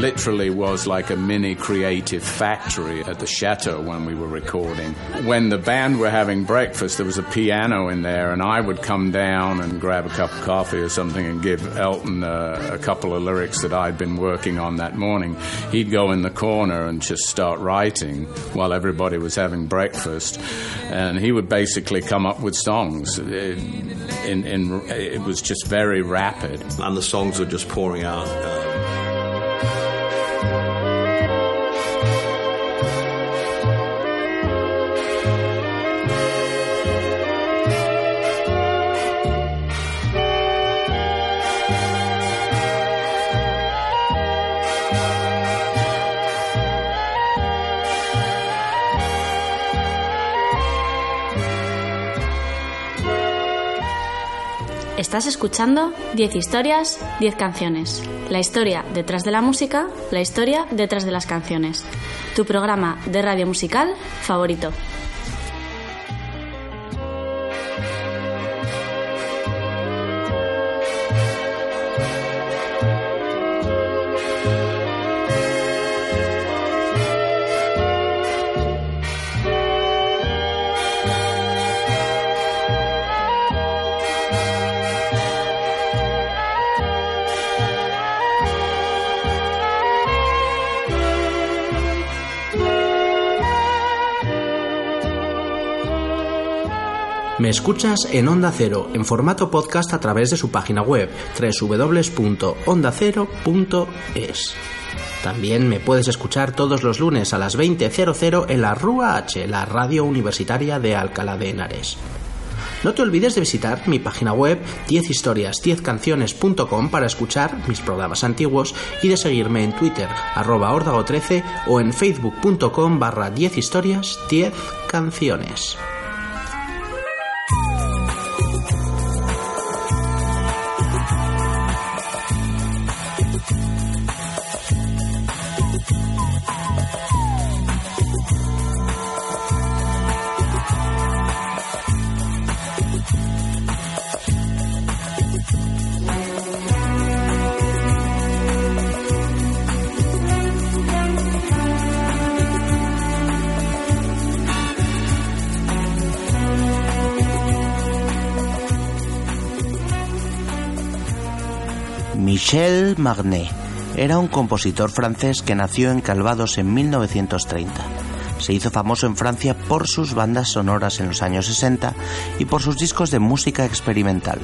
literally was like a mini creative factory at the chateau when we were recording. When the band were having breakfast, there was a piano in there, and I would come down and grab a cup of coffee or something and give Elton uh, a couple of lyrics that I'd been working on that morning. He'd go in the corner and just start writing while everybody was having breakfast, and he would basically come up with songs. In, in, it was just very rapid. And the songs were just pouring out. Uh Estás escuchando 10 historias, 10 canciones. La historia detrás de la música, la historia detrás de las canciones. Tu programa de radio musical favorito. Escuchas en Onda Cero, en formato podcast a través de su página web www.ondacero.es. También me puedes escuchar todos los lunes a las 20.00 en la Rúa H, la radio universitaria de Alcalá de Henares. No te olvides de visitar mi página web 10historias10canciones.com para escuchar mis programas antiguos y de seguirme en Twitter arroba 13 o en facebook.com barra 10 Michel Magnet era un compositor francés que nació en Calvados en 1930. Se hizo famoso en Francia por sus bandas sonoras en los años 60 y por sus discos de música experimental.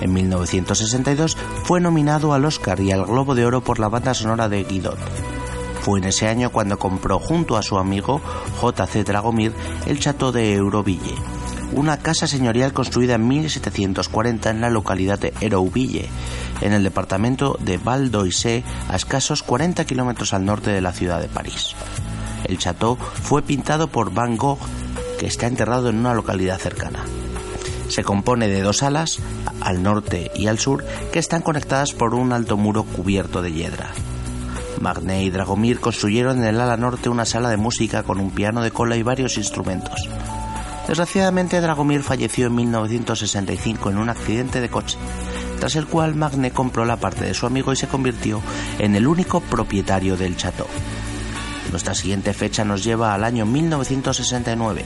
En 1962 fue nominado al Oscar y al Globo de Oro por la banda sonora de Guidot. Fue en ese año cuando compró junto a su amigo J.C. Dragomir el Chateau de Euroville, una casa señorial construida en 1740 en la localidad de Hérouville, en el departamento de Val d'Oise, a escasos 40 kilómetros al norte de la ciudad de París. El chateau fue pintado por Van Gogh, que está enterrado en una localidad cercana. Se compone de dos alas, al norte y al sur, que están conectadas por un alto muro cubierto de hiedra. Magnet y Dragomir construyeron en el ala norte una sala de música con un piano de cola y varios instrumentos. Desgraciadamente, Dragomir falleció en 1965 en un accidente de coche, tras el cual Magne compró la parte de su amigo y se convirtió en el único propietario del chateau. Nuestra siguiente fecha nos lleva al año 1969,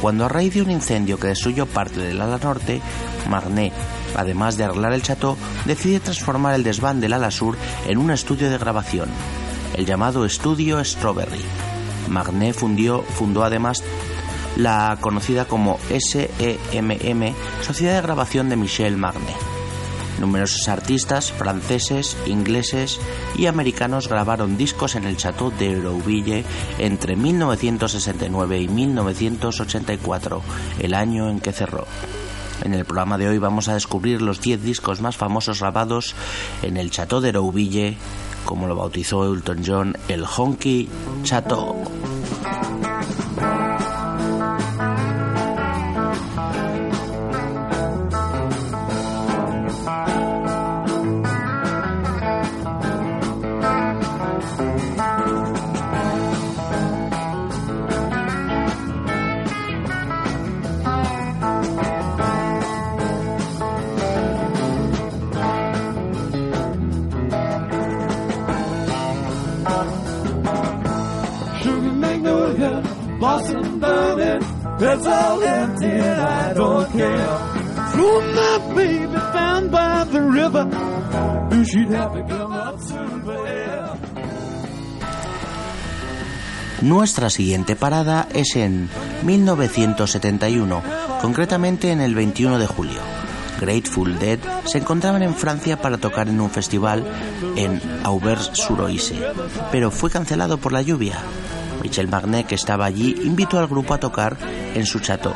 cuando a raíz de un incendio que destruyó parte del ala norte, Magnet, además de arreglar el chateau, decide transformar el desván del ala sur en un estudio de grabación, el llamado Estudio Strawberry. Magnet fundió, fundó además la conocida como SEMM, Sociedad de Grabación de Michel Magnet. Numerosos artistas franceses, ingleses y americanos grabaron discos en el Chateau de Hérouville entre 1969 y 1984, el año en que cerró. En el programa de hoy vamos a descubrir los 10 discos más famosos grabados en el Chateau de Hérouville, como lo bautizó Elton John, el Honky Chateau. Nuestra siguiente parada es en 1971, concretamente en el 21 de julio. Grateful Dead se encontraban en Francia para tocar en un festival en Auvers-sur-Oise, pero fue cancelado por la lluvia. Michel Magnet, que estaba allí, invitó al grupo a tocar en su chateau.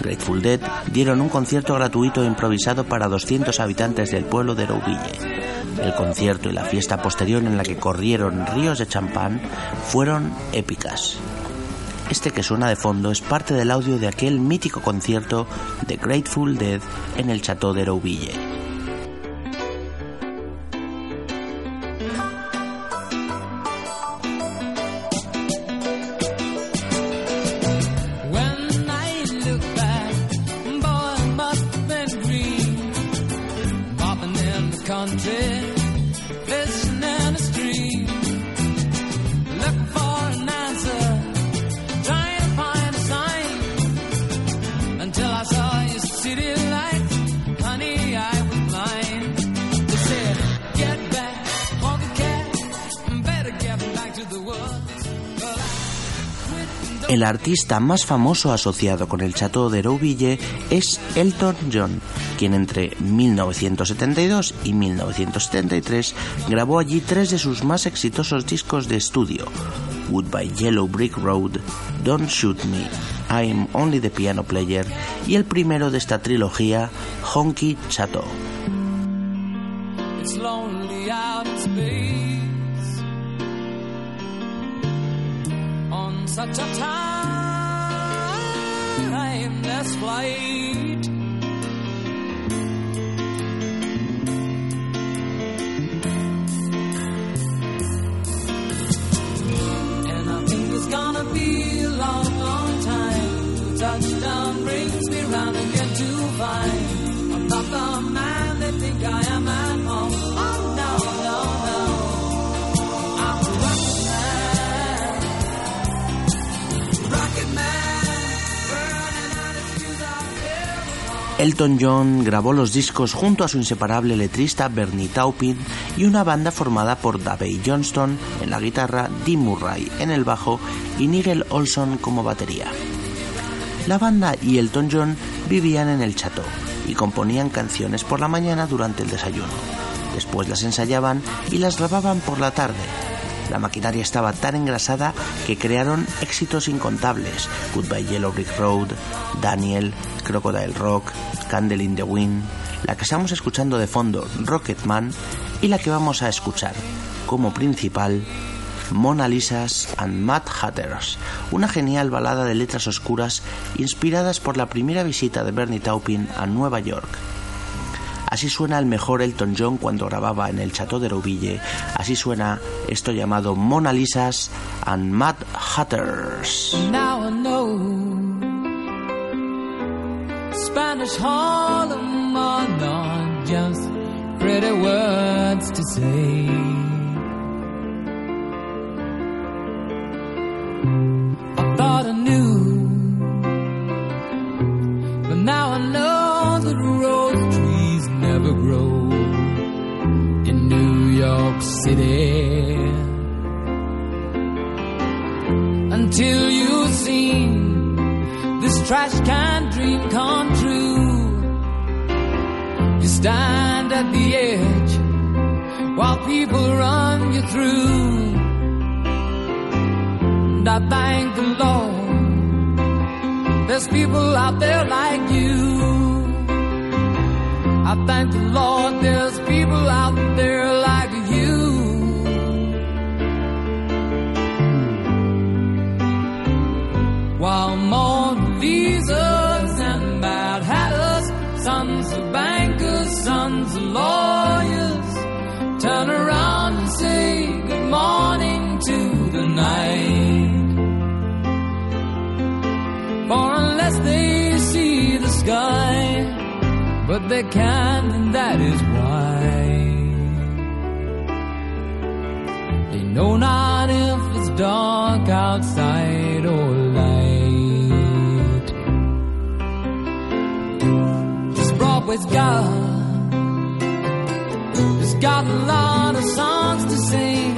Grateful Dead dieron un concierto gratuito e improvisado para 200 habitantes del pueblo de Rouville. El concierto y la fiesta posterior en la que corrieron ríos de champán fueron épicas. Este que suena de fondo es parte del audio de aquel mítico concierto de Grateful Dead en el Chateau de Rouville. Artista más famoso asociado con el Chateau de Rouville es Elton John, quien entre 1972 y 1973 grabó allí tres de sus más exitosos discos de estudio: Goodbye Yellow Brick Road, Don't Shoot Me, I'm Only the Piano Player y el primero de esta trilogía, Honky Chateau. Such a timeless flight. And I think it's gonna be a long, long time. Touchdown brings me round again to find I'm not the man they think I am Elton John grabó los discos junto a su inseparable letrista Bernie Taupin y una banda formada por Davey Johnston en la guitarra, Dee Murray en el bajo y Nigel Olson como batería. La banda y Elton John vivían en el chateau y componían canciones por la mañana durante el desayuno. Después las ensayaban y las grababan por la tarde. La maquinaria estaba tan engrasada que crearon éxitos incontables: Goodbye Yellow Brick Road, Daniel, Crocodile Rock, Candle in the Wind, la que estamos escuchando de fondo, Rocketman, y la que vamos a escuchar como principal, Mona Lisas and Mad Hatters, una genial balada de letras oscuras inspiradas por la primera visita de Bernie Taupin a Nueva York. Así suena el mejor Elton John cuando grababa en el Chateau de Rouville. Así suena esto llamado Mona Lisas and Mad Hatters. Now I know Spanish Harlem are not just pretty words to say. I thought I knew, but now I know York City until you've seen this trash can dream come true. You stand at the edge while people run you through. And I thank the Lord, there's people out there like you. I thank the Lord, there's people out there but they can, and that is why. They know not if it's dark outside or light. This Broadway's got, it's got a lot of songs to sing.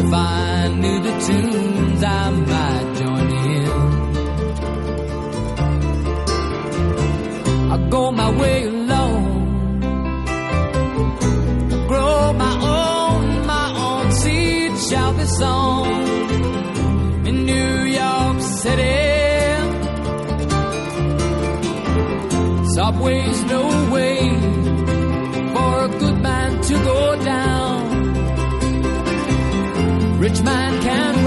If I knew the tunes, I might. I my way alone. Grow my own, my own seed shall be sown in New York City. Subway's no way for a good man to go down. Rich man can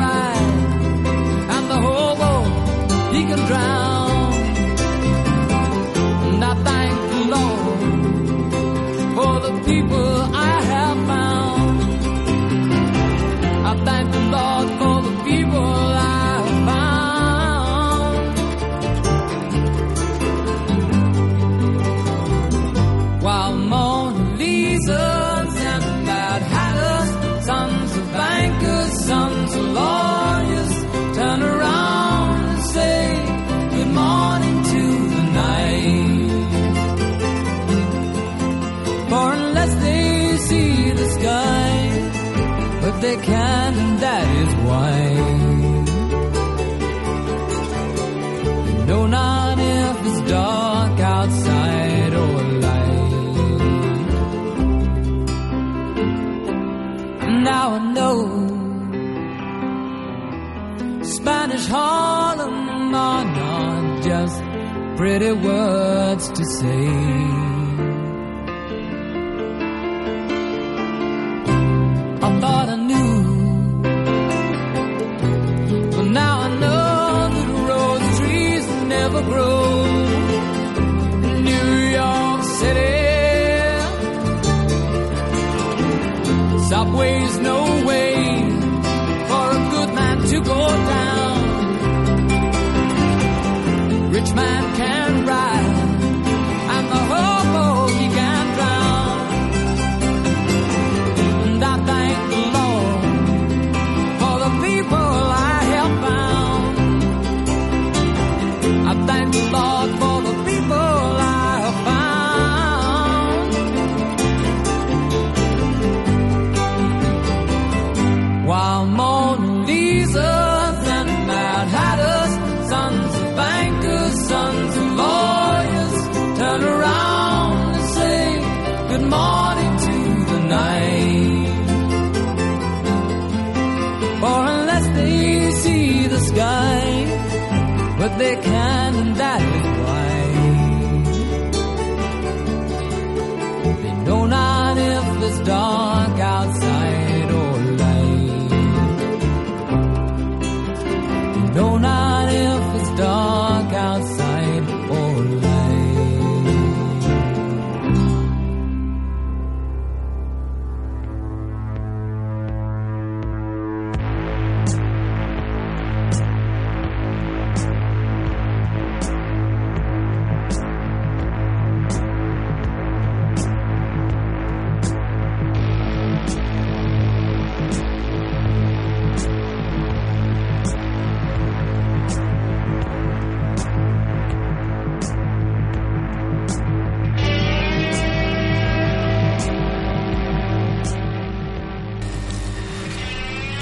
and that is why. No, not if it's dark outside or light. Now I know Spanish Harlem are not just pretty words to say.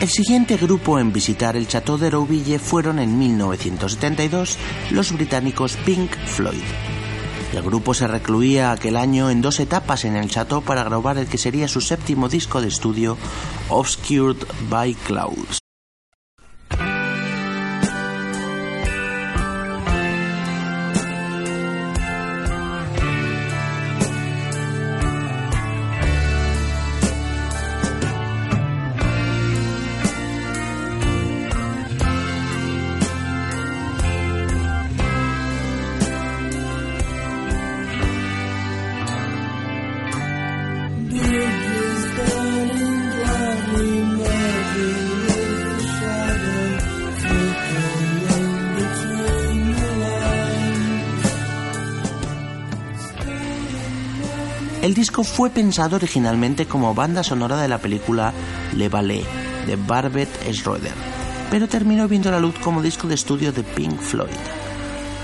El siguiente grupo en visitar el Chateau de Rouville fueron en 1972 los británicos Pink Floyd. El grupo se recluía aquel año en dos etapas en el Chateau para grabar el que sería su séptimo disco de estudio, Obscured by Clouds. Fue pensado originalmente como banda sonora de la película Le Ballet de Barbet Schroeder, pero terminó viendo la luz como disco de estudio de Pink Floyd.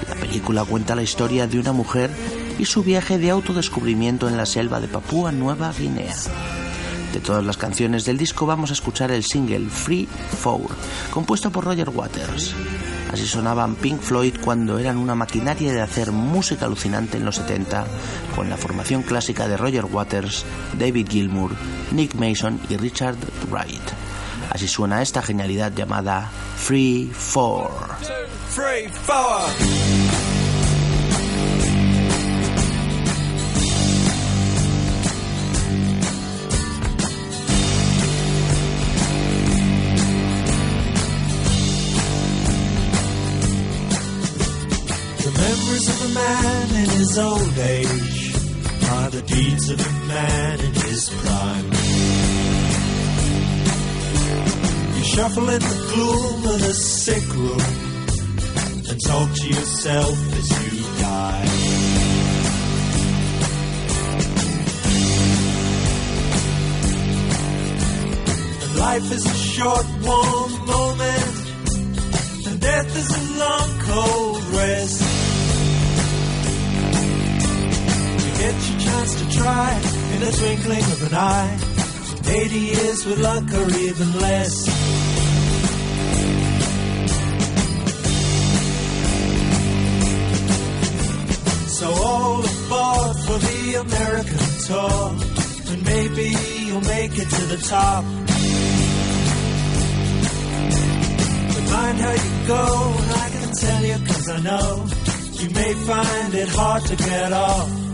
La película cuenta la historia de una mujer y su viaje de autodescubrimiento en la selva de Papúa Nueva Guinea. De todas las canciones del disco vamos a escuchar el single Free Four, compuesto por Roger Waters. Así sonaban Pink Floyd cuando eran una maquinaria de hacer música alucinante en los 70, con la formación clásica de Roger Waters, David Gilmour, Nick Mason y Richard Wright. Así suena esta genialidad llamada Free Four. Three, four. Man in his old age are the deeds of a man in his prime. You shuffle in the gloom of the sick room and talk to yourself as you die. Life is a short, warm moment, and death is a long, cold rest. Get your chance to try in the twinkling of an eye. 80 years with luck or even less. So all aboard for the American tour. And maybe you'll make it to the top. But mind how you go, and I can tell you cause I know you may find it hard to get off.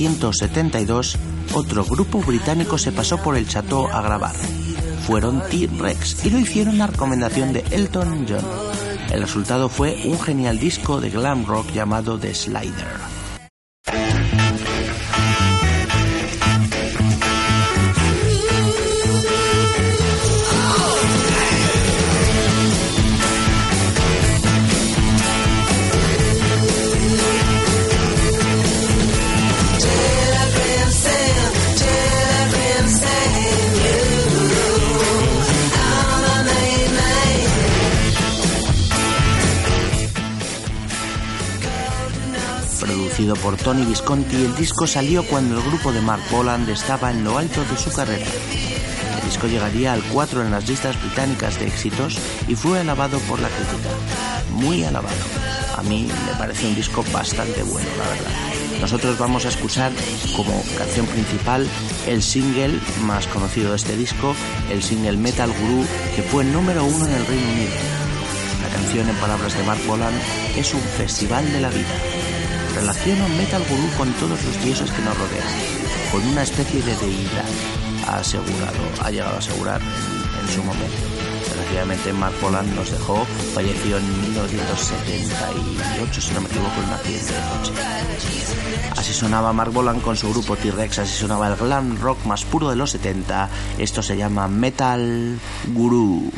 1972, otro grupo británico se pasó por el Chateau a grabar. fueron T-Rex y lo hicieron a recomendación de Elton John. El resultado fue un genial disco de glam rock llamado The Slider. Tony Visconti, el disco salió cuando el grupo de Mark Boland estaba en lo alto de su carrera. El disco llegaría al 4 en las listas británicas de éxitos y fue alabado por la crítica. Muy alabado. A mí me parece un disco bastante bueno, la verdad. Nosotros vamos a escuchar como canción principal el single más conocido de este disco, el single Metal Guru, que fue número uno en el Reino Unido. La canción, en palabras de Mark Boland, es un festival de la vida. Relaciona Metal Guru con todos los dioses que nos rodean, con una especie de deidad, ha asegurado, ha llegado a asegurar en, su momento. Desgraciadamente Mark Boland nos dejó, falleció en 1978, si no me equivoco, en un accidente de coche. Así sonaba Mark Boland con su grupo T-Rex, así sonaba el glam rock más puro de los 70. Esto se llama Metal Guru.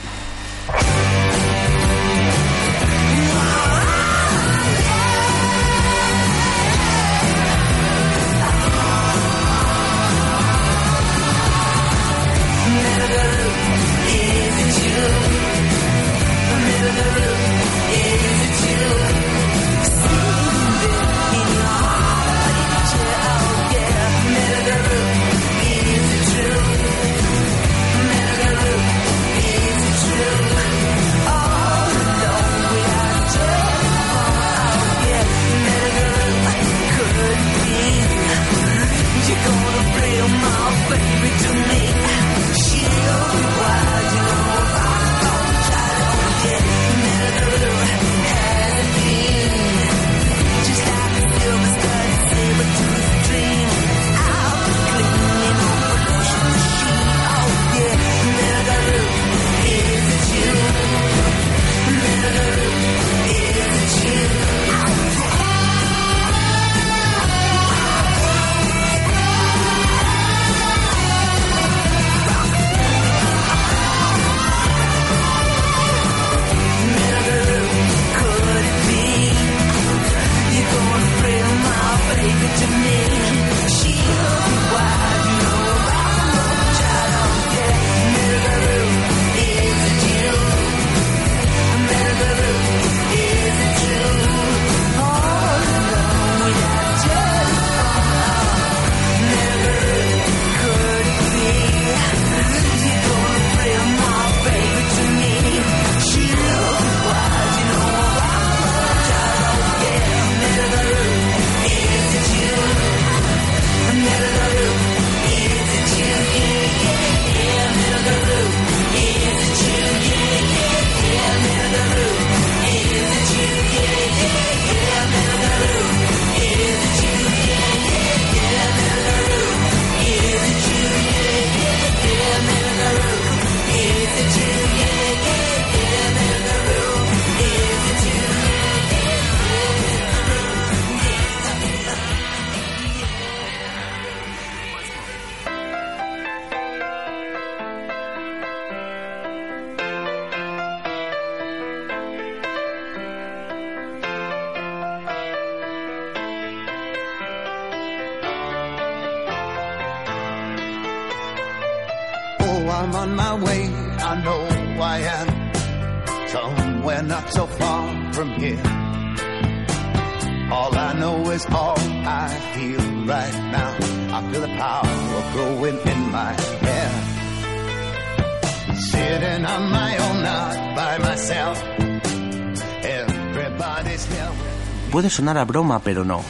Sonar a broma, pero no.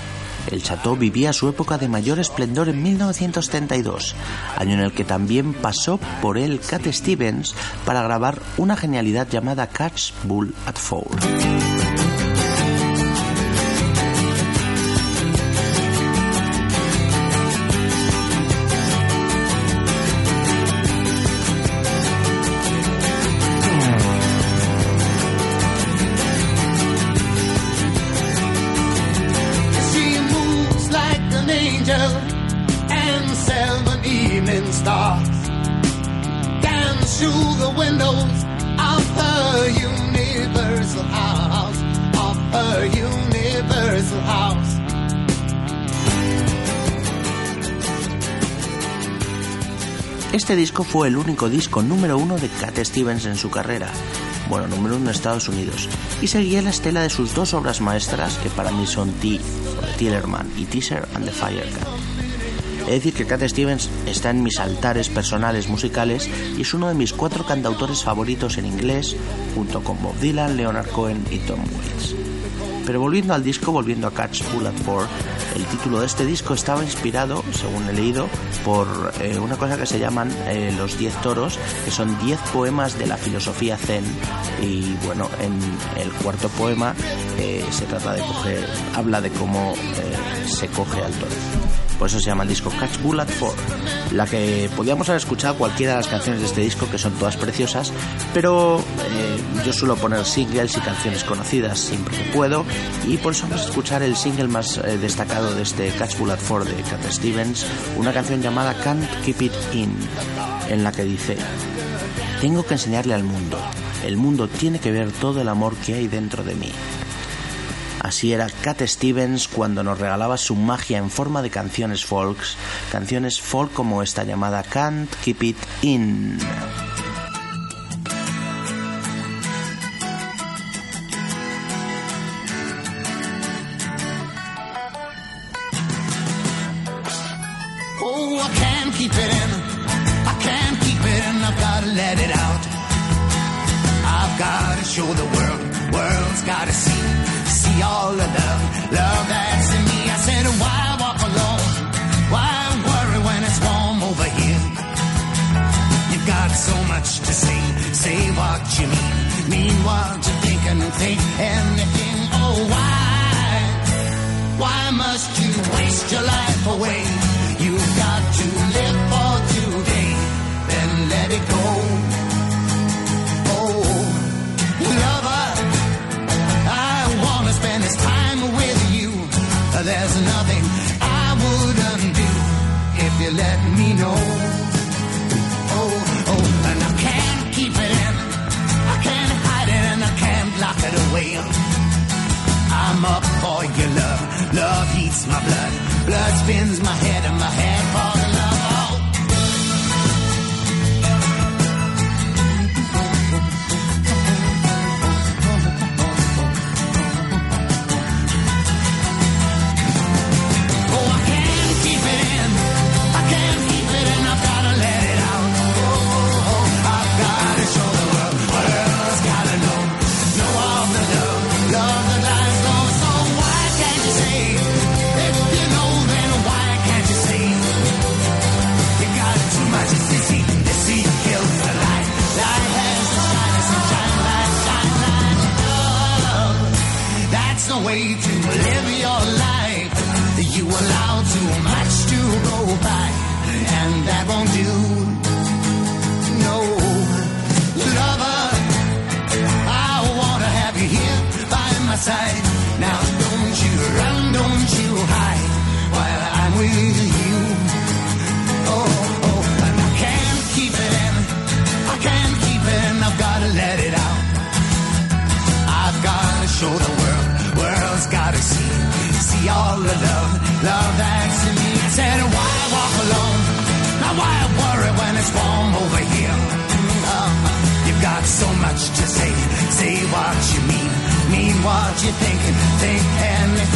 El Chateau vivía su época de mayor esplendor en 1932, año en el que también pasó por él Cat Stevens para grabar una genialidad llamada Catch Bull at Four. Este disco fue el único disco número uno de Cat Stevens en su carrera, bueno, número uno en Estados Unidos, y seguía la estela de sus dos obras maestras que para mí son T, Tillerman y Teaser and the Fire Cat. He de decir que Cat Stevens está en mis altares personales musicales y es uno de mis cuatro cantautores favoritos en inglés, junto con Bob Dylan, Leonard Cohen y Tom Waits. Pero volviendo al disco, volviendo a Catch Bullet 4, el título de este disco estaba inspirado, según he leído, por eh, una cosa que se llaman eh, los 10 toros, que son 10 poemas de la filosofía zen. Y bueno, en el cuarto poema eh, se trata de coger, habla de cómo se coge al toro. Por eso se llama el disco Catch Bullet 4. La que podíamos haber escuchado cualquiera de las canciones de este disco, que son todas preciosas, pero eh, yo suelo poner singles y canciones conocidas siempre que puedo, y por eso vamos a escuchar el single más eh, destacado de este Catch Bullet 4 de Cat Stevens, una canción llamada Can't Keep It In, en la que dice: Tengo que enseñarle al mundo. El mundo tiene que ver todo el amor que hay dentro de mí. Así era Cat Stevens cuando nos regalaba su magia en forma de canciones folks, canciones folk como esta llamada Can't Keep It In. There's nothing I wouldn't do if you let me know. Oh, oh, and I can't keep it in, I can't hide it, and I can't lock it away. I'm up for your love. Love heats my blood. Blood spins my head and my head for way to live your life. You allow too much to go by, and that won't do. All the love, love that's in me. I said, why walk alone? Now why worry when it's warm over here? Um, you've got so much to say, say what you mean, mean what you're thinking, think anything.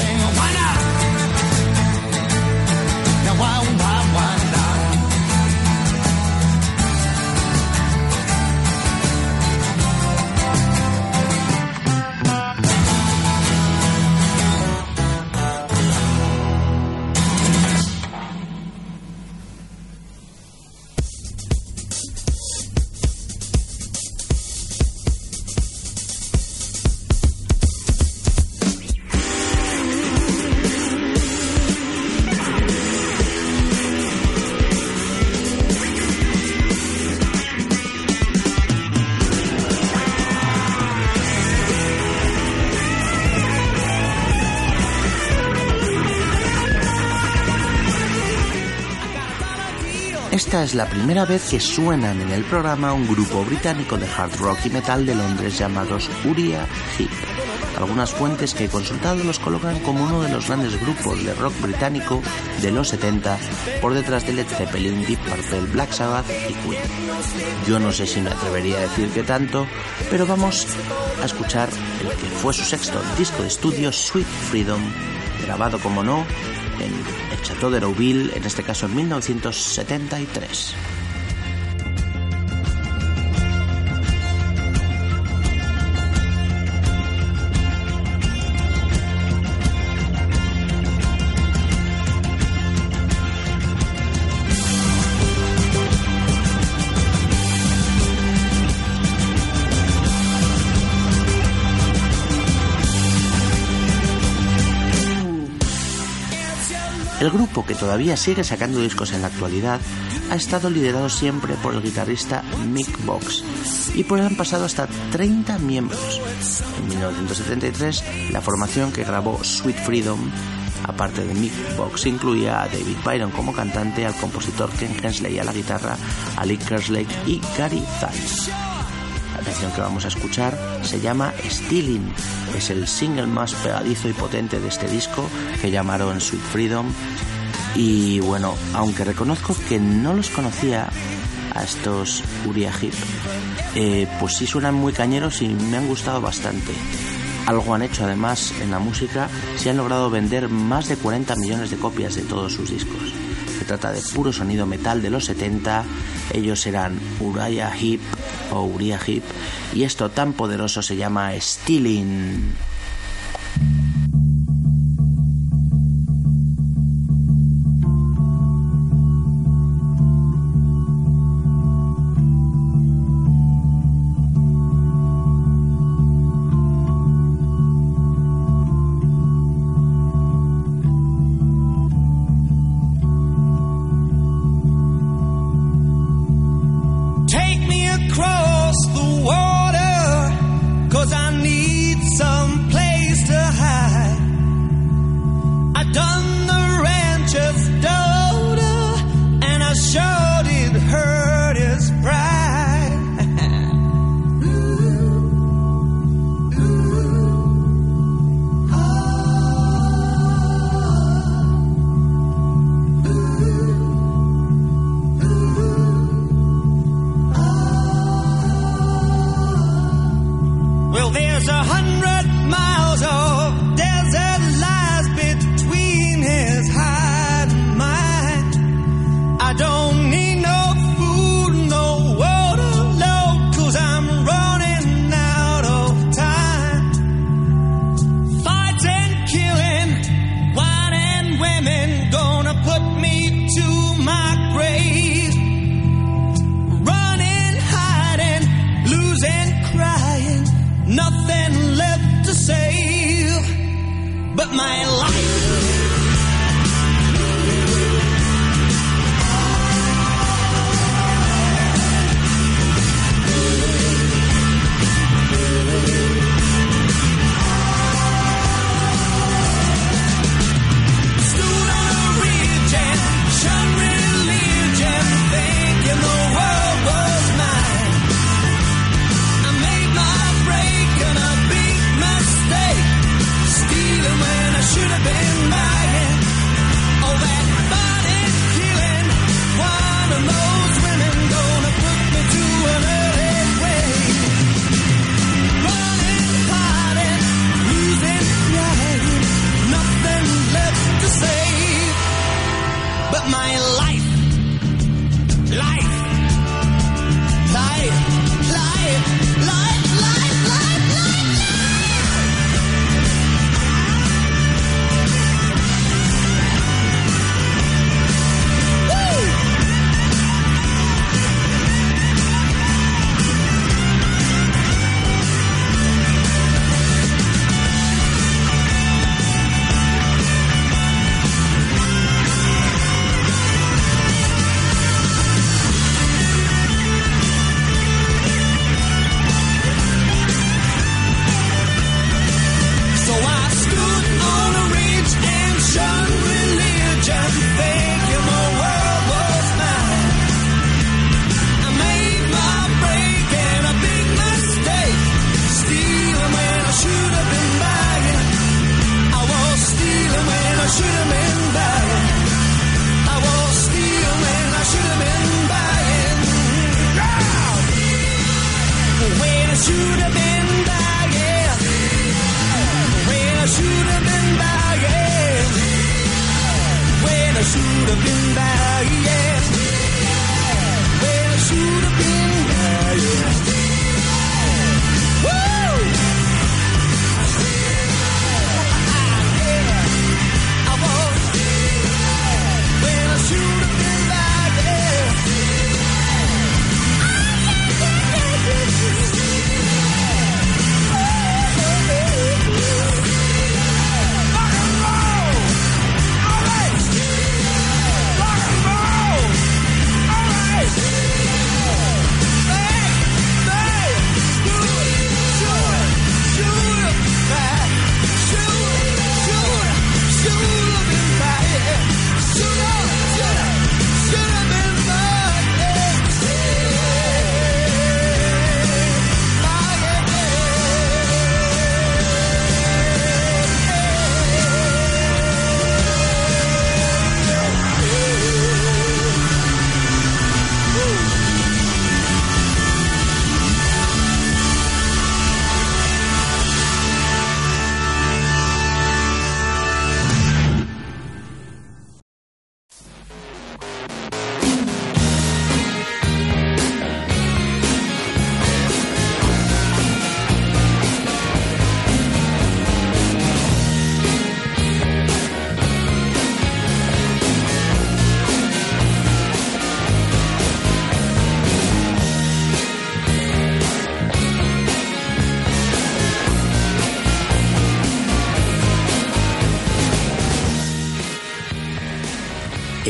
Esta es la primera vez que suenan en el programa un grupo británico de hard rock y metal de Londres llamados Uriah Heep. Algunas fuentes que he consultado los colocan como uno de los grandes grupos de rock británico de los 70 por detrás de Led Zeppelin, Deep Purple, Black Sabbath y Queen. Yo no sé si me atrevería a decir que tanto, pero vamos a escuchar el que fue su sexto disco de estudio, Sweet Freedom, grabado como no en Chateau de Rouville, en este caso en 1973. El grupo, que todavía sigue sacando discos en la actualidad, ha estado liderado siempre por el guitarrista Mick Box y por él han pasado hasta 30 miembros. En 1973, la formación que grabó Sweet Freedom, aparte de Mick Box, incluía a David Byron como cantante, al compositor Ken Hensley a la guitarra, a Lee Kerslake y Gary Thanks. La canción que vamos a escuchar se llama Stealing. Es el single más pegadizo y potente de este disco que llamaron Sweet Freedom. Y bueno, aunque reconozco que no los conocía a estos Uriah Heep, eh, pues sí suenan muy cañeros y me han gustado bastante. Algo han hecho además en la música, se han logrado vender más de 40 millones de copias de todos sus discos. Trata de puro sonido metal de los 70, ellos eran Uriah Heep o Uriah Heep y esto tan poderoso se llama Stealing.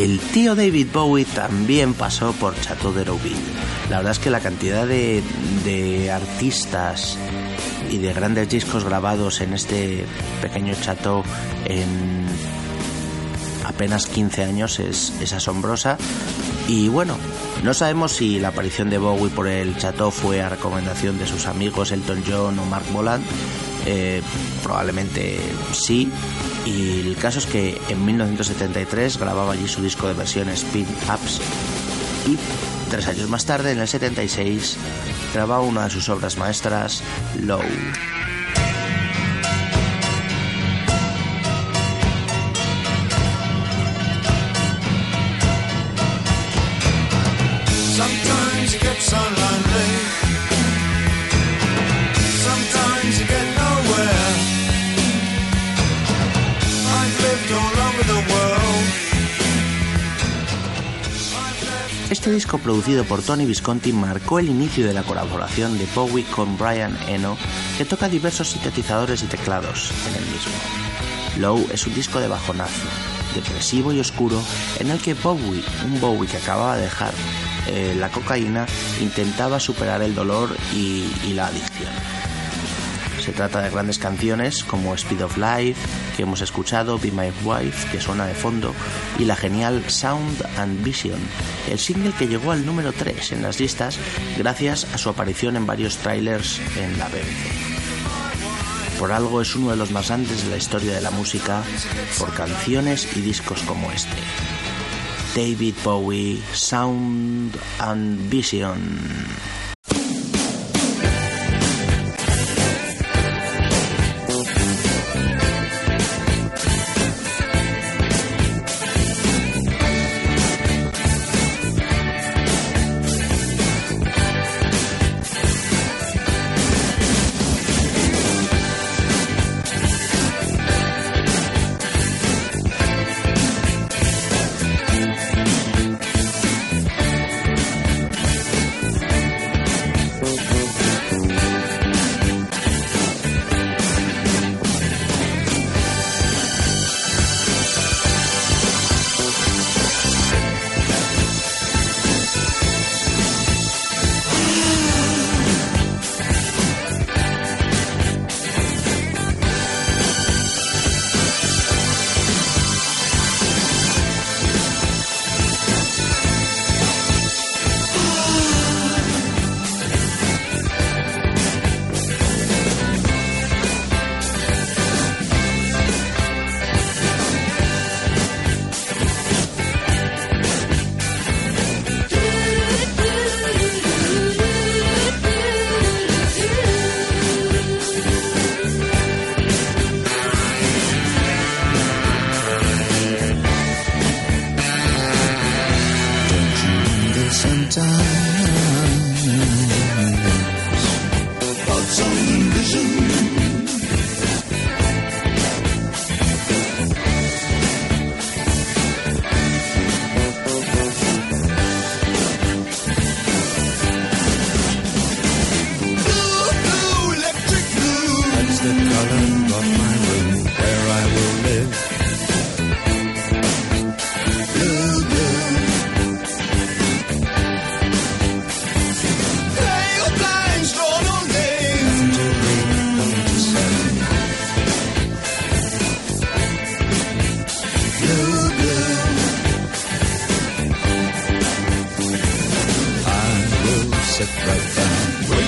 El tío David Bowie también pasó por Chateau de Roville. La verdad es que la cantidad de, artistas y de grandes discos grabados en este pequeño chateau en apenas 15 años es, es asombrosa. Y bueno, no sabemos si la aparición de Bowie por el chateau fue a recomendación de sus amigos Elton John o Mark Boland. Eh, probablemente sí. Y el caso es que en 1973 grababa allí su disco de versiones Spin Ups y tres años más tarde, en el 76, grababa una de sus obras maestras, Low. Este disco producido por Tony Visconti marcó el inicio de la colaboración de Bowie con Brian Eno, que toca diversos sintetizadores y teclados en el mismo. Low es un disco de bajonazo, depresivo y oscuro, en el que Bowie, un Bowie que acababa de dejar eh, la cocaína, intentaba superar el dolor y, y la adicción. Se trata de grandes canciones como Speed of Life, que hemos escuchado, Be My Wife, que suena de fondo, y la genial Sound and Vision, el single que llegó al número 3 en las listas gracias a su aparición en varios trailers en la BBC. Por algo es uno de los más grandes de la historia de la música, por canciones y discos como este. David Bowie, Sound and Vision.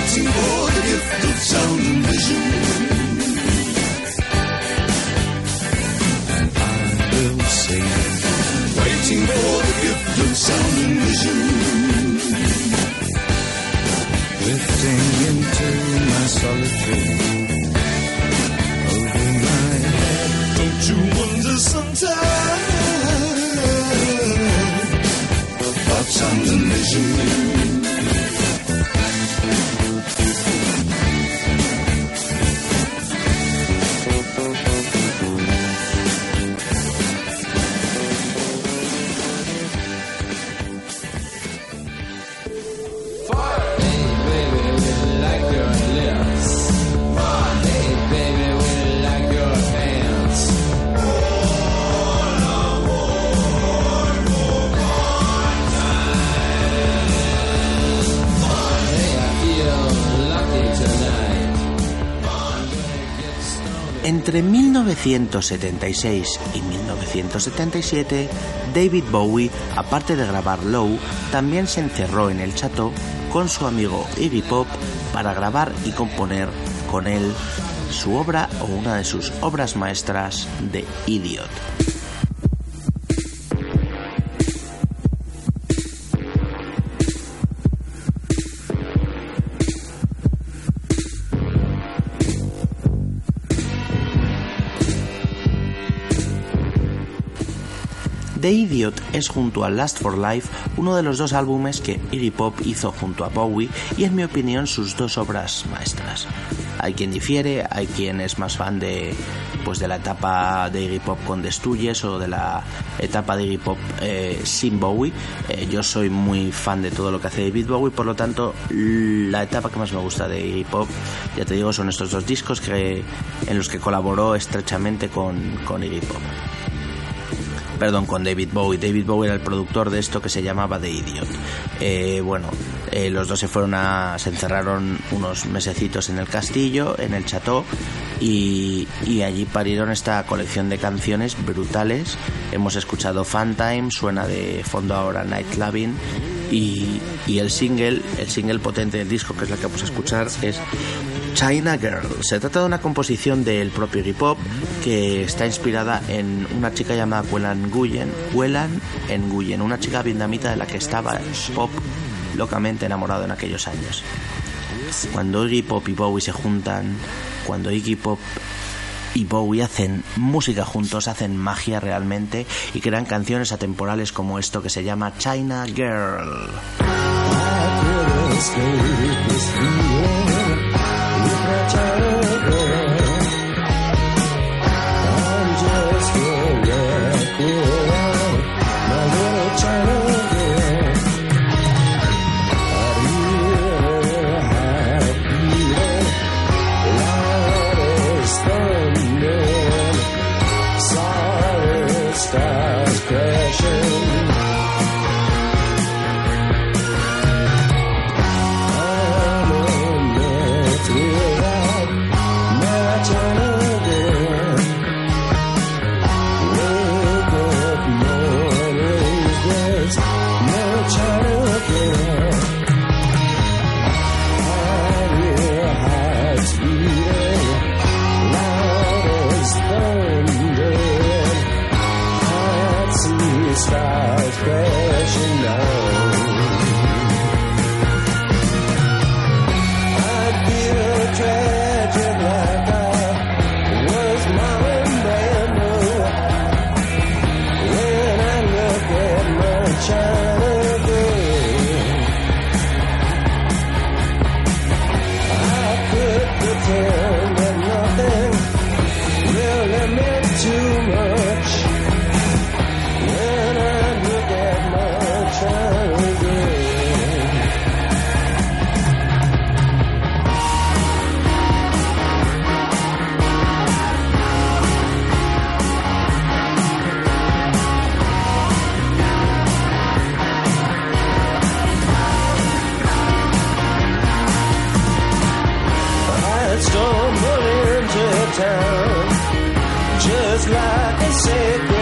Waiting for the gift of sound and vision. And I will sing, waiting for the gift of sound and vision. Drifting into my solitude. Over my head, don't you wonder sometimes about sound and vision? Entre 1976 y 1977, David Bowie, aparte de grabar Low, también se encerró en el Chateau con su amigo Iggy Pop para grabar y componer con él su obra o una de sus obras maestras de Idiot. The Idiot es junto a Last for Life uno de los dos álbumes que Iggy Pop hizo junto a Bowie y en mi opinión sus dos obras maestras. Hay quien difiere, hay quien es más fan de pues de la etapa de Iggy Pop con Destuyes o de la etapa de Iggy Pop eh, sin Bowie. Eh, yo soy muy fan de todo lo que hace David Bowie, por lo tanto la etapa que más me gusta de Iggy Pop, ya te digo, son estos dos discos que en los que colaboró estrechamente con, con Iggy Pop perdón, con David Bowie. David Bowie era el productor de esto que se llamaba The Idiot. Eh, bueno, eh, los dos se fueron a, se encerraron unos mesecitos en el castillo, en el chateau, y, y allí parieron esta colección de canciones brutales. Hemos escuchado Fun Time, suena de fondo ahora Night Clubbing. Y, y el single, el single potente del disco, que es la que vamos a escuchar, es China Girl. Se trata de una composición del propio hip hop que está inspirada en una chica llamada Welan Nguyen, Welan Nguyen, una chica vietnamita de la que estaba Pop locamente enamorado en aquellos años. Cuando Iggy Pop y Bowie se juntan, cuando Iggy Pop y Bowie hacen música juntos, hacen magia realmente y crean canciones atemporales como esto que se llama China Girl. 家。Like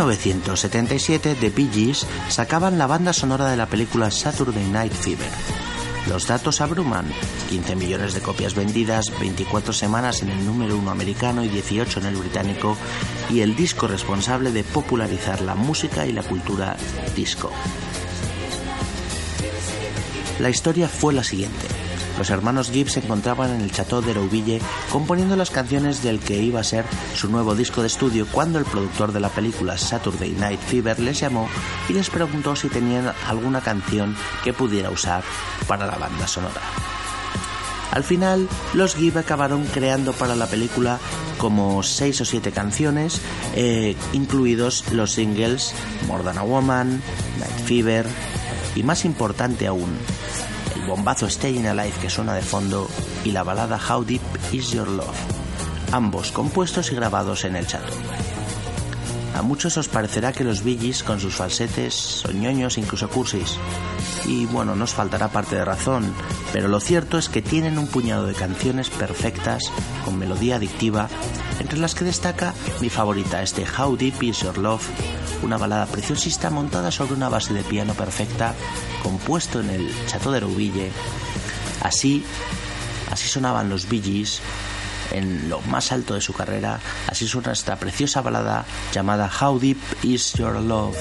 1977, The Bee Gees sacaban la banda sonora de la película Saturday Night Fever. Los datos abruman. 15 millones de copias vendidas, 24 semanas en el número 1 americano y 18 en el británico, y el disco responsable de popularizar la música y la cultura disco. La historia fue la siguiente. Los hermanos Gibbs se encontraban en el Chateau de Rouville componiendo las canciones del que iba a ser su nuevo disco de estudio cuando el productor de la película Saturday Night Fever les llamó y les preguntó si tenían alguna canción que pudiera usar para la banda sonora. Al final, los Gibb acabaron creando para la película como seis o siete canciones, eh, incluidos los singles More Than a Woman, Night Fever y más importante aún, bombazo Staying Alive que suena de fondo y la balada How Deep Is Your Love, ambos compuestos y grabados en el Chateau. A muchos os parecerá que los Billys con sus falsetes son ñoños, incluso cursis. Y bueno, nos faltará parte de razón, pero lo cierto es que tienen un puñado de canciones perfectas, con melodía adictiva, entre las que destaca mi favorita, este How Deep Is Your Love, una balada preciosista montada sobre una base de piano perfecta, compuesto en el Chateau de Rouville. Así, así sonaban los Billys en lo más alto de su carrera. Así suena esta preciosa balada llamada How Deep Is Your Love.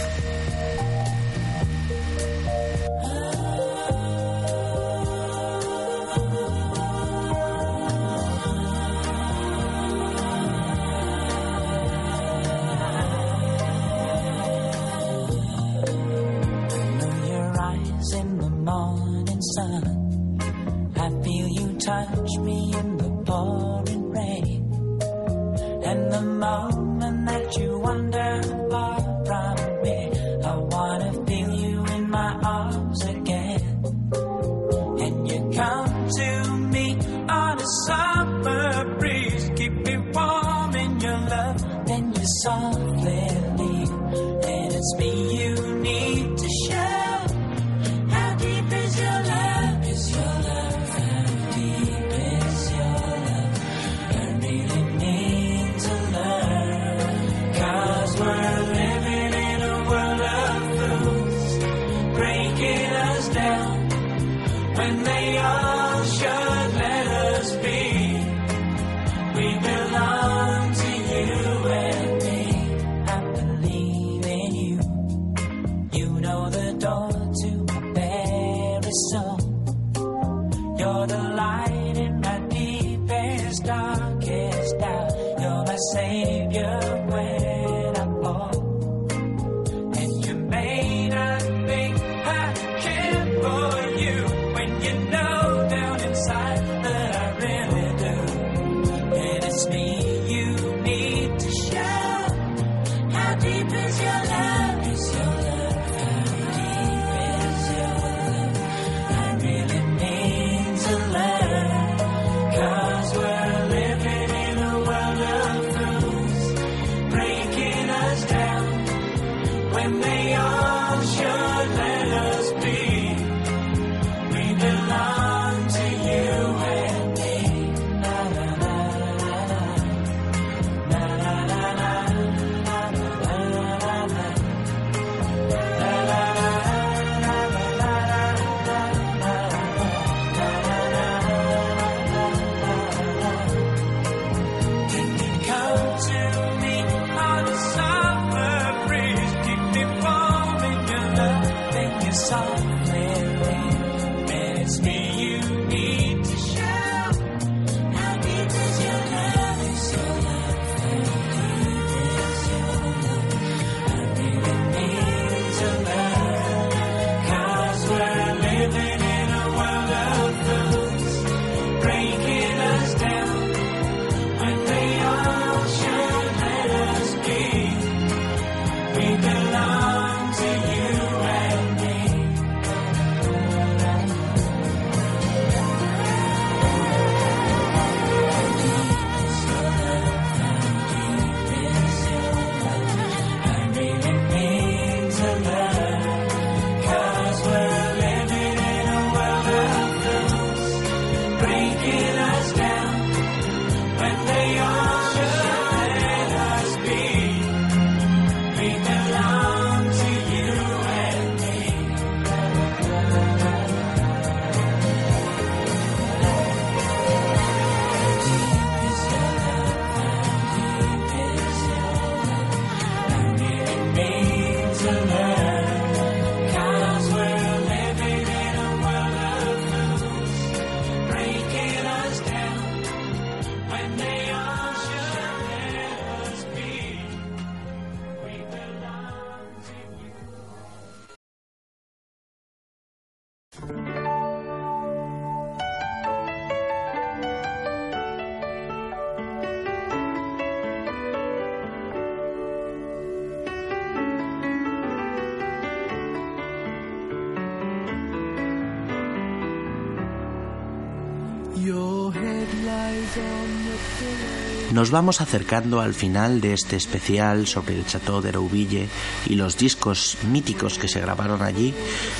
Nos vamos acercando al final de este especial sobre el Chateau de Rouville y los discos míticos que se grabaron allí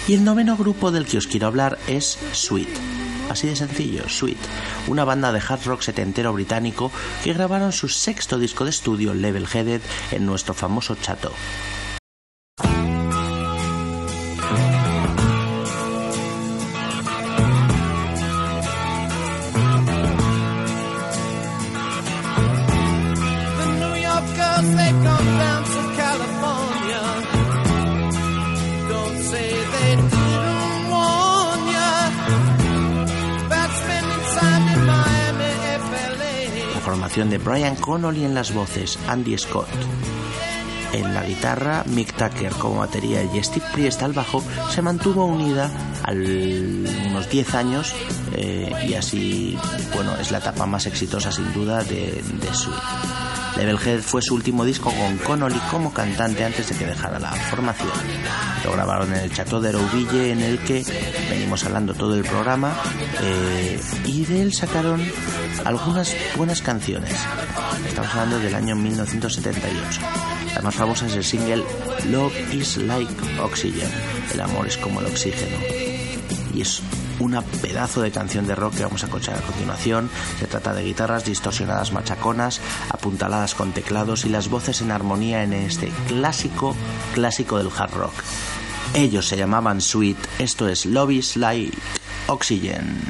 y el noveno grupo del que os quiero hablar es Sweet. Así de sencillo, Sweet, una banda de hard rock setentero británico que grabaron su sexto disco de estudio Level Headed en nuestro famoso Chateau. Connolly en las voces, Andy Scott. En la guitarra, Mick Tucker como batería y Steve Priest al bajo se mantuvo unida al unos 10 años eh, y así, bueno, es la etapa más exitosa sin duda de, de Sweet. Levelhead fue su último disco con Connolly como cantante antes de que dejara la formación. Lo grabaron en el Chateau de Rouville en el que venimos hablando todo el programa eh, y de él sacaron algunas buenas canciones. Estamos hablando del año 1978. La más famosa es el single Love is like oxygen. El amor es como el oxígeno. Y es una pedazo de canción de rock que vamos a escuchar a continuación. Se trata de guitarras distorsionadas machaconas, apuntaladas con teclados y las voces en armonía en este clásico, clásico del hard rock. Ellos se llamaban Sweet, esto es Love is like oxygen.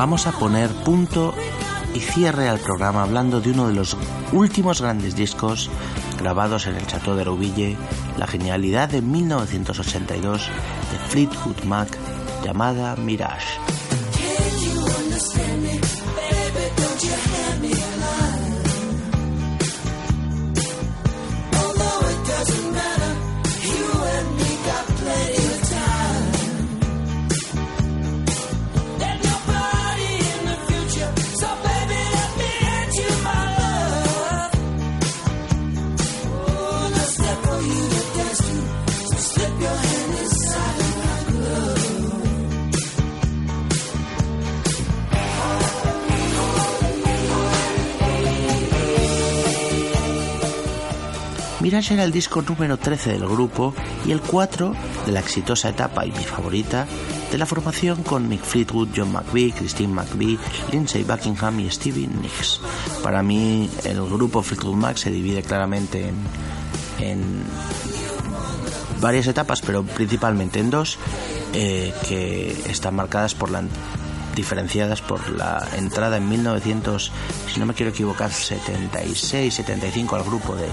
Vamos a poner punto y cierre al programa hablando de uno de los últimos grandes discos grabados en el Chateau de Rouville, la genialidad de 1982 de Fleetwood Mac llamada Mirage. Era el disco número 13 del grupo y el 4 de la exitosa etapa y mi favorita de la formación con Mick Fleetwood, John McVie, Christine McVie, Lindsay Buckingham y Stevie Nicks. Para mí el grupo Fleetwood Mac se divide claramente en, en varias etapas, pero principalmente en dos, eh, que están marcadas por la diferenciadas por la entrada en 1900, si no me quiero equivocar, 76, 75 al grupo de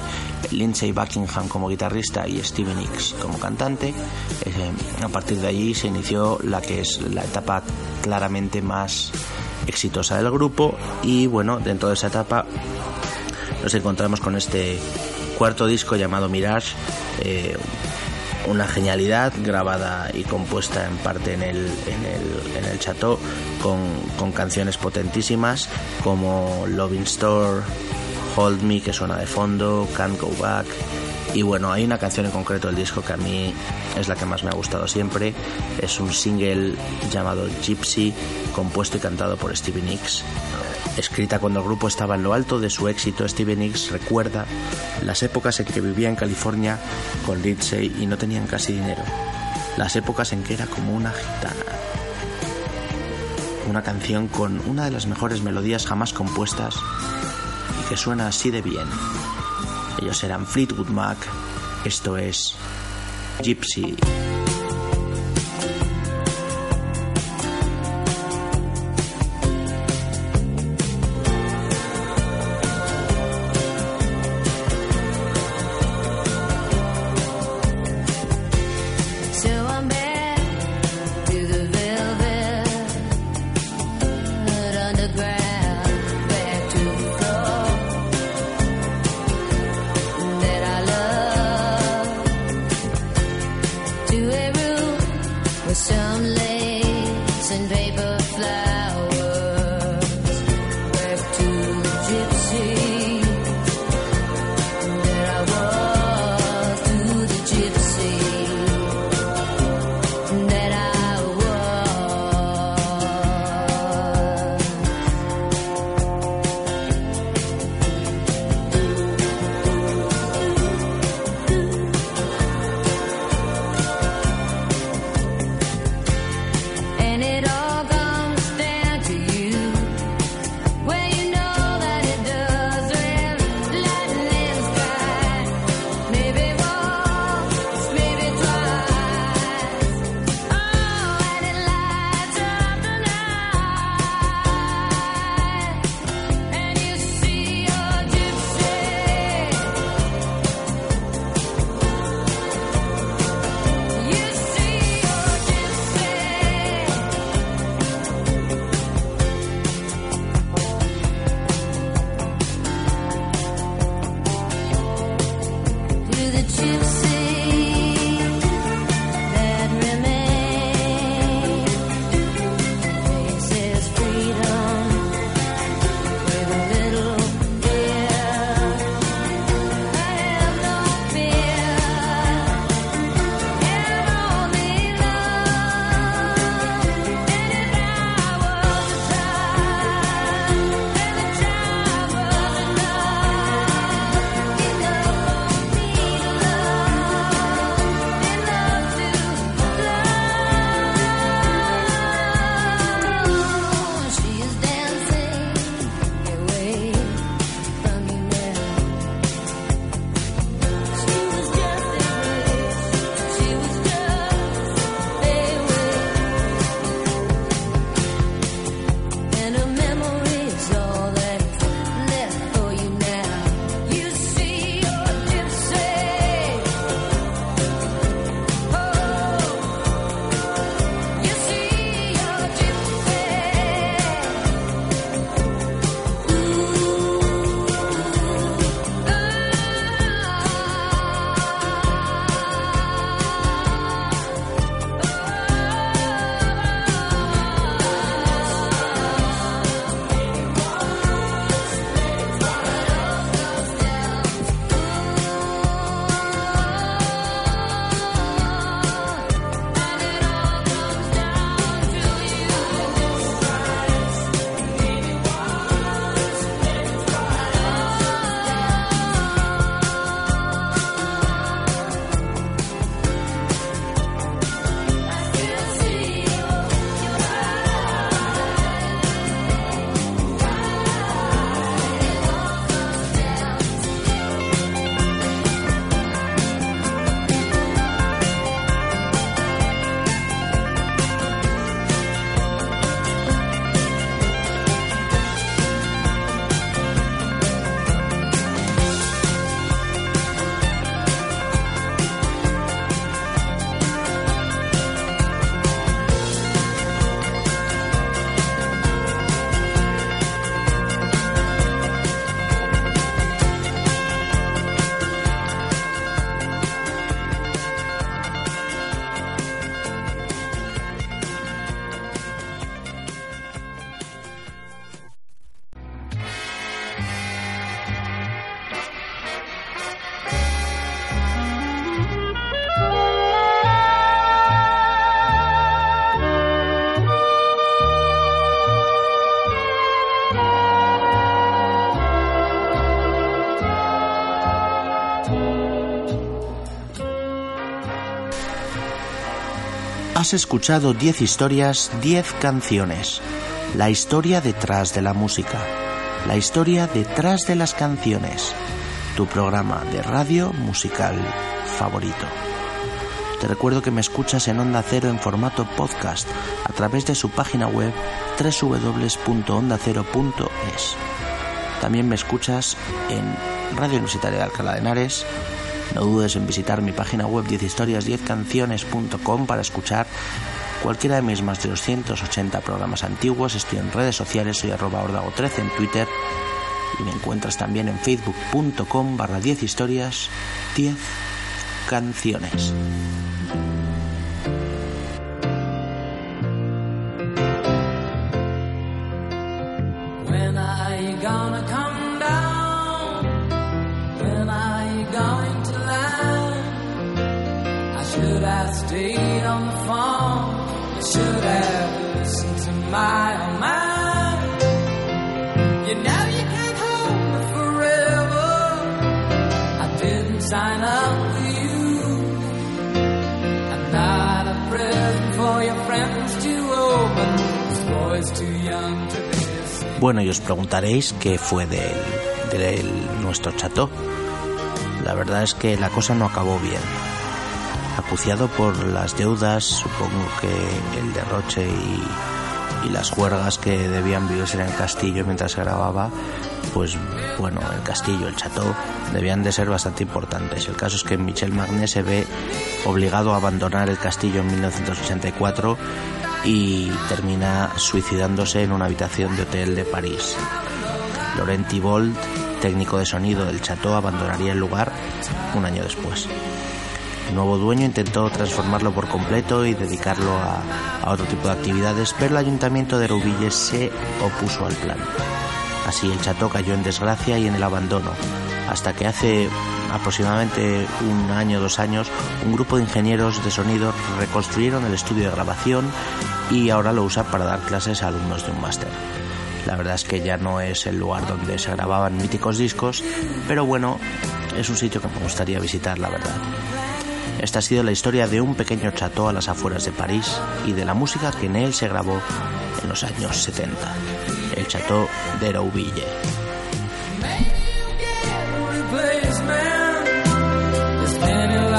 Lindsay Buckingham como guitarrista y Stevie Nicks como cantante. Eh, a partir de allí se inició la que es la etapa claramente más exitosa del grupo y bueno, dentro de esa etapa nos encontramos con este cuarto disco llamado Mirage. eh, una genialidad grabada y compuesta en parte en el, en el, en el Chateau con, con canciones potentísimas como Loving Store, Hold Me que suena de fondo, Can't Go Back y bueno, hay una canción en concreto del disco que a mí es la que más me ha gustado siempre. Es un single llamado Gypsy, compuesto y cantado por Stevie Nicks. Escrita cuando el grupo estaba en lo alto de su éxito, Stevie Nicks recuerda las épocas en que vivía en California con Lindsay y no tenían casi dinero. Las épocas en que era como una gitana. Una canción con una de las mejores melodías jamás compuestas y que suena así de bien. Ellos eran Fleetwood Mac, esto es Gypsy. Has escuchado 10 historias, 10 canciones. La historia detrás de la música. La historia detrás de las canciones. Tu programa de radio musical favorito. Te recuerdo que me escuchas en Onda Cero en formato podcast a través de su página web www.ondacero.es. También me escuchas en Radio Universitaria de Alcalá de Henares. No dudes en visitar mi página web 10historias10canciones.com para escuchar cualquiera de mis más de 280 programas antiguos. Estoy en redes sociales, soy arroba ordago13 en Twitter y me encuentras también en facebook.com barra 10 historias 10 canciones. Bueno, y os preguntaréis qué fue de, nuestro chateau. La verdad es que la cosa no acabó bien. Acuciado por las deudas, supongo que el derroche y, y las juergas que debían vivirse en el castillo mientras se grababa, pues bueno, el castillo, el chateau, debían de ser bastante importantes. El caso es que Michel Magnet se ve obligado a abandonar el castillo en 1984 y termina suicidándose en una habitación de hotel de París. Laurent Thibault, técnico de sonido del Chateau, abandonaría el lugar un año después. El nuevo dueño intentó transformarlo por completo y dedicarlo a, otro tipo de actividades, pero el ayuntamiento de Rouvilles se opuso al plan. Así el Chateau cayó en desgracia y en el abandono, hasta que hace aproximadamente un año dos años un grupo de ingenieros de sonido reconstruyeron el estudio de grabación y ahora lo usa para dar clases a alumnos de un máster. La verdad es que ya no es el lugar donde se grababan míticos discos, pero bueno, es un sitio que me gustaría visitar, la verdad. Esta ha sido la historia de un pequeño chateau a las afueras de París y de la música que en él se grabó en los años 70, el Chateau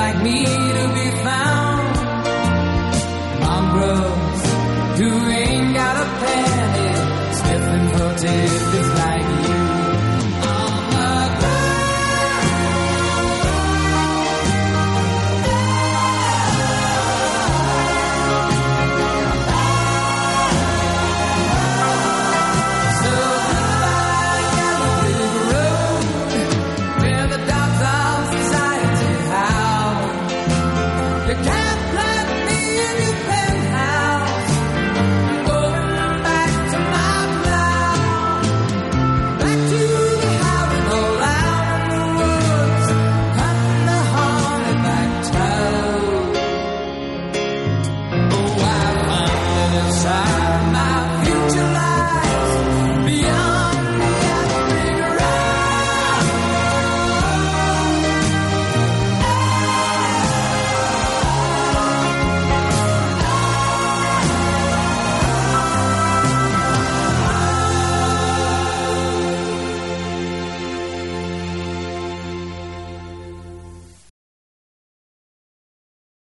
like me to be found. Mom bros who ain't got a penny, sniffing for tips.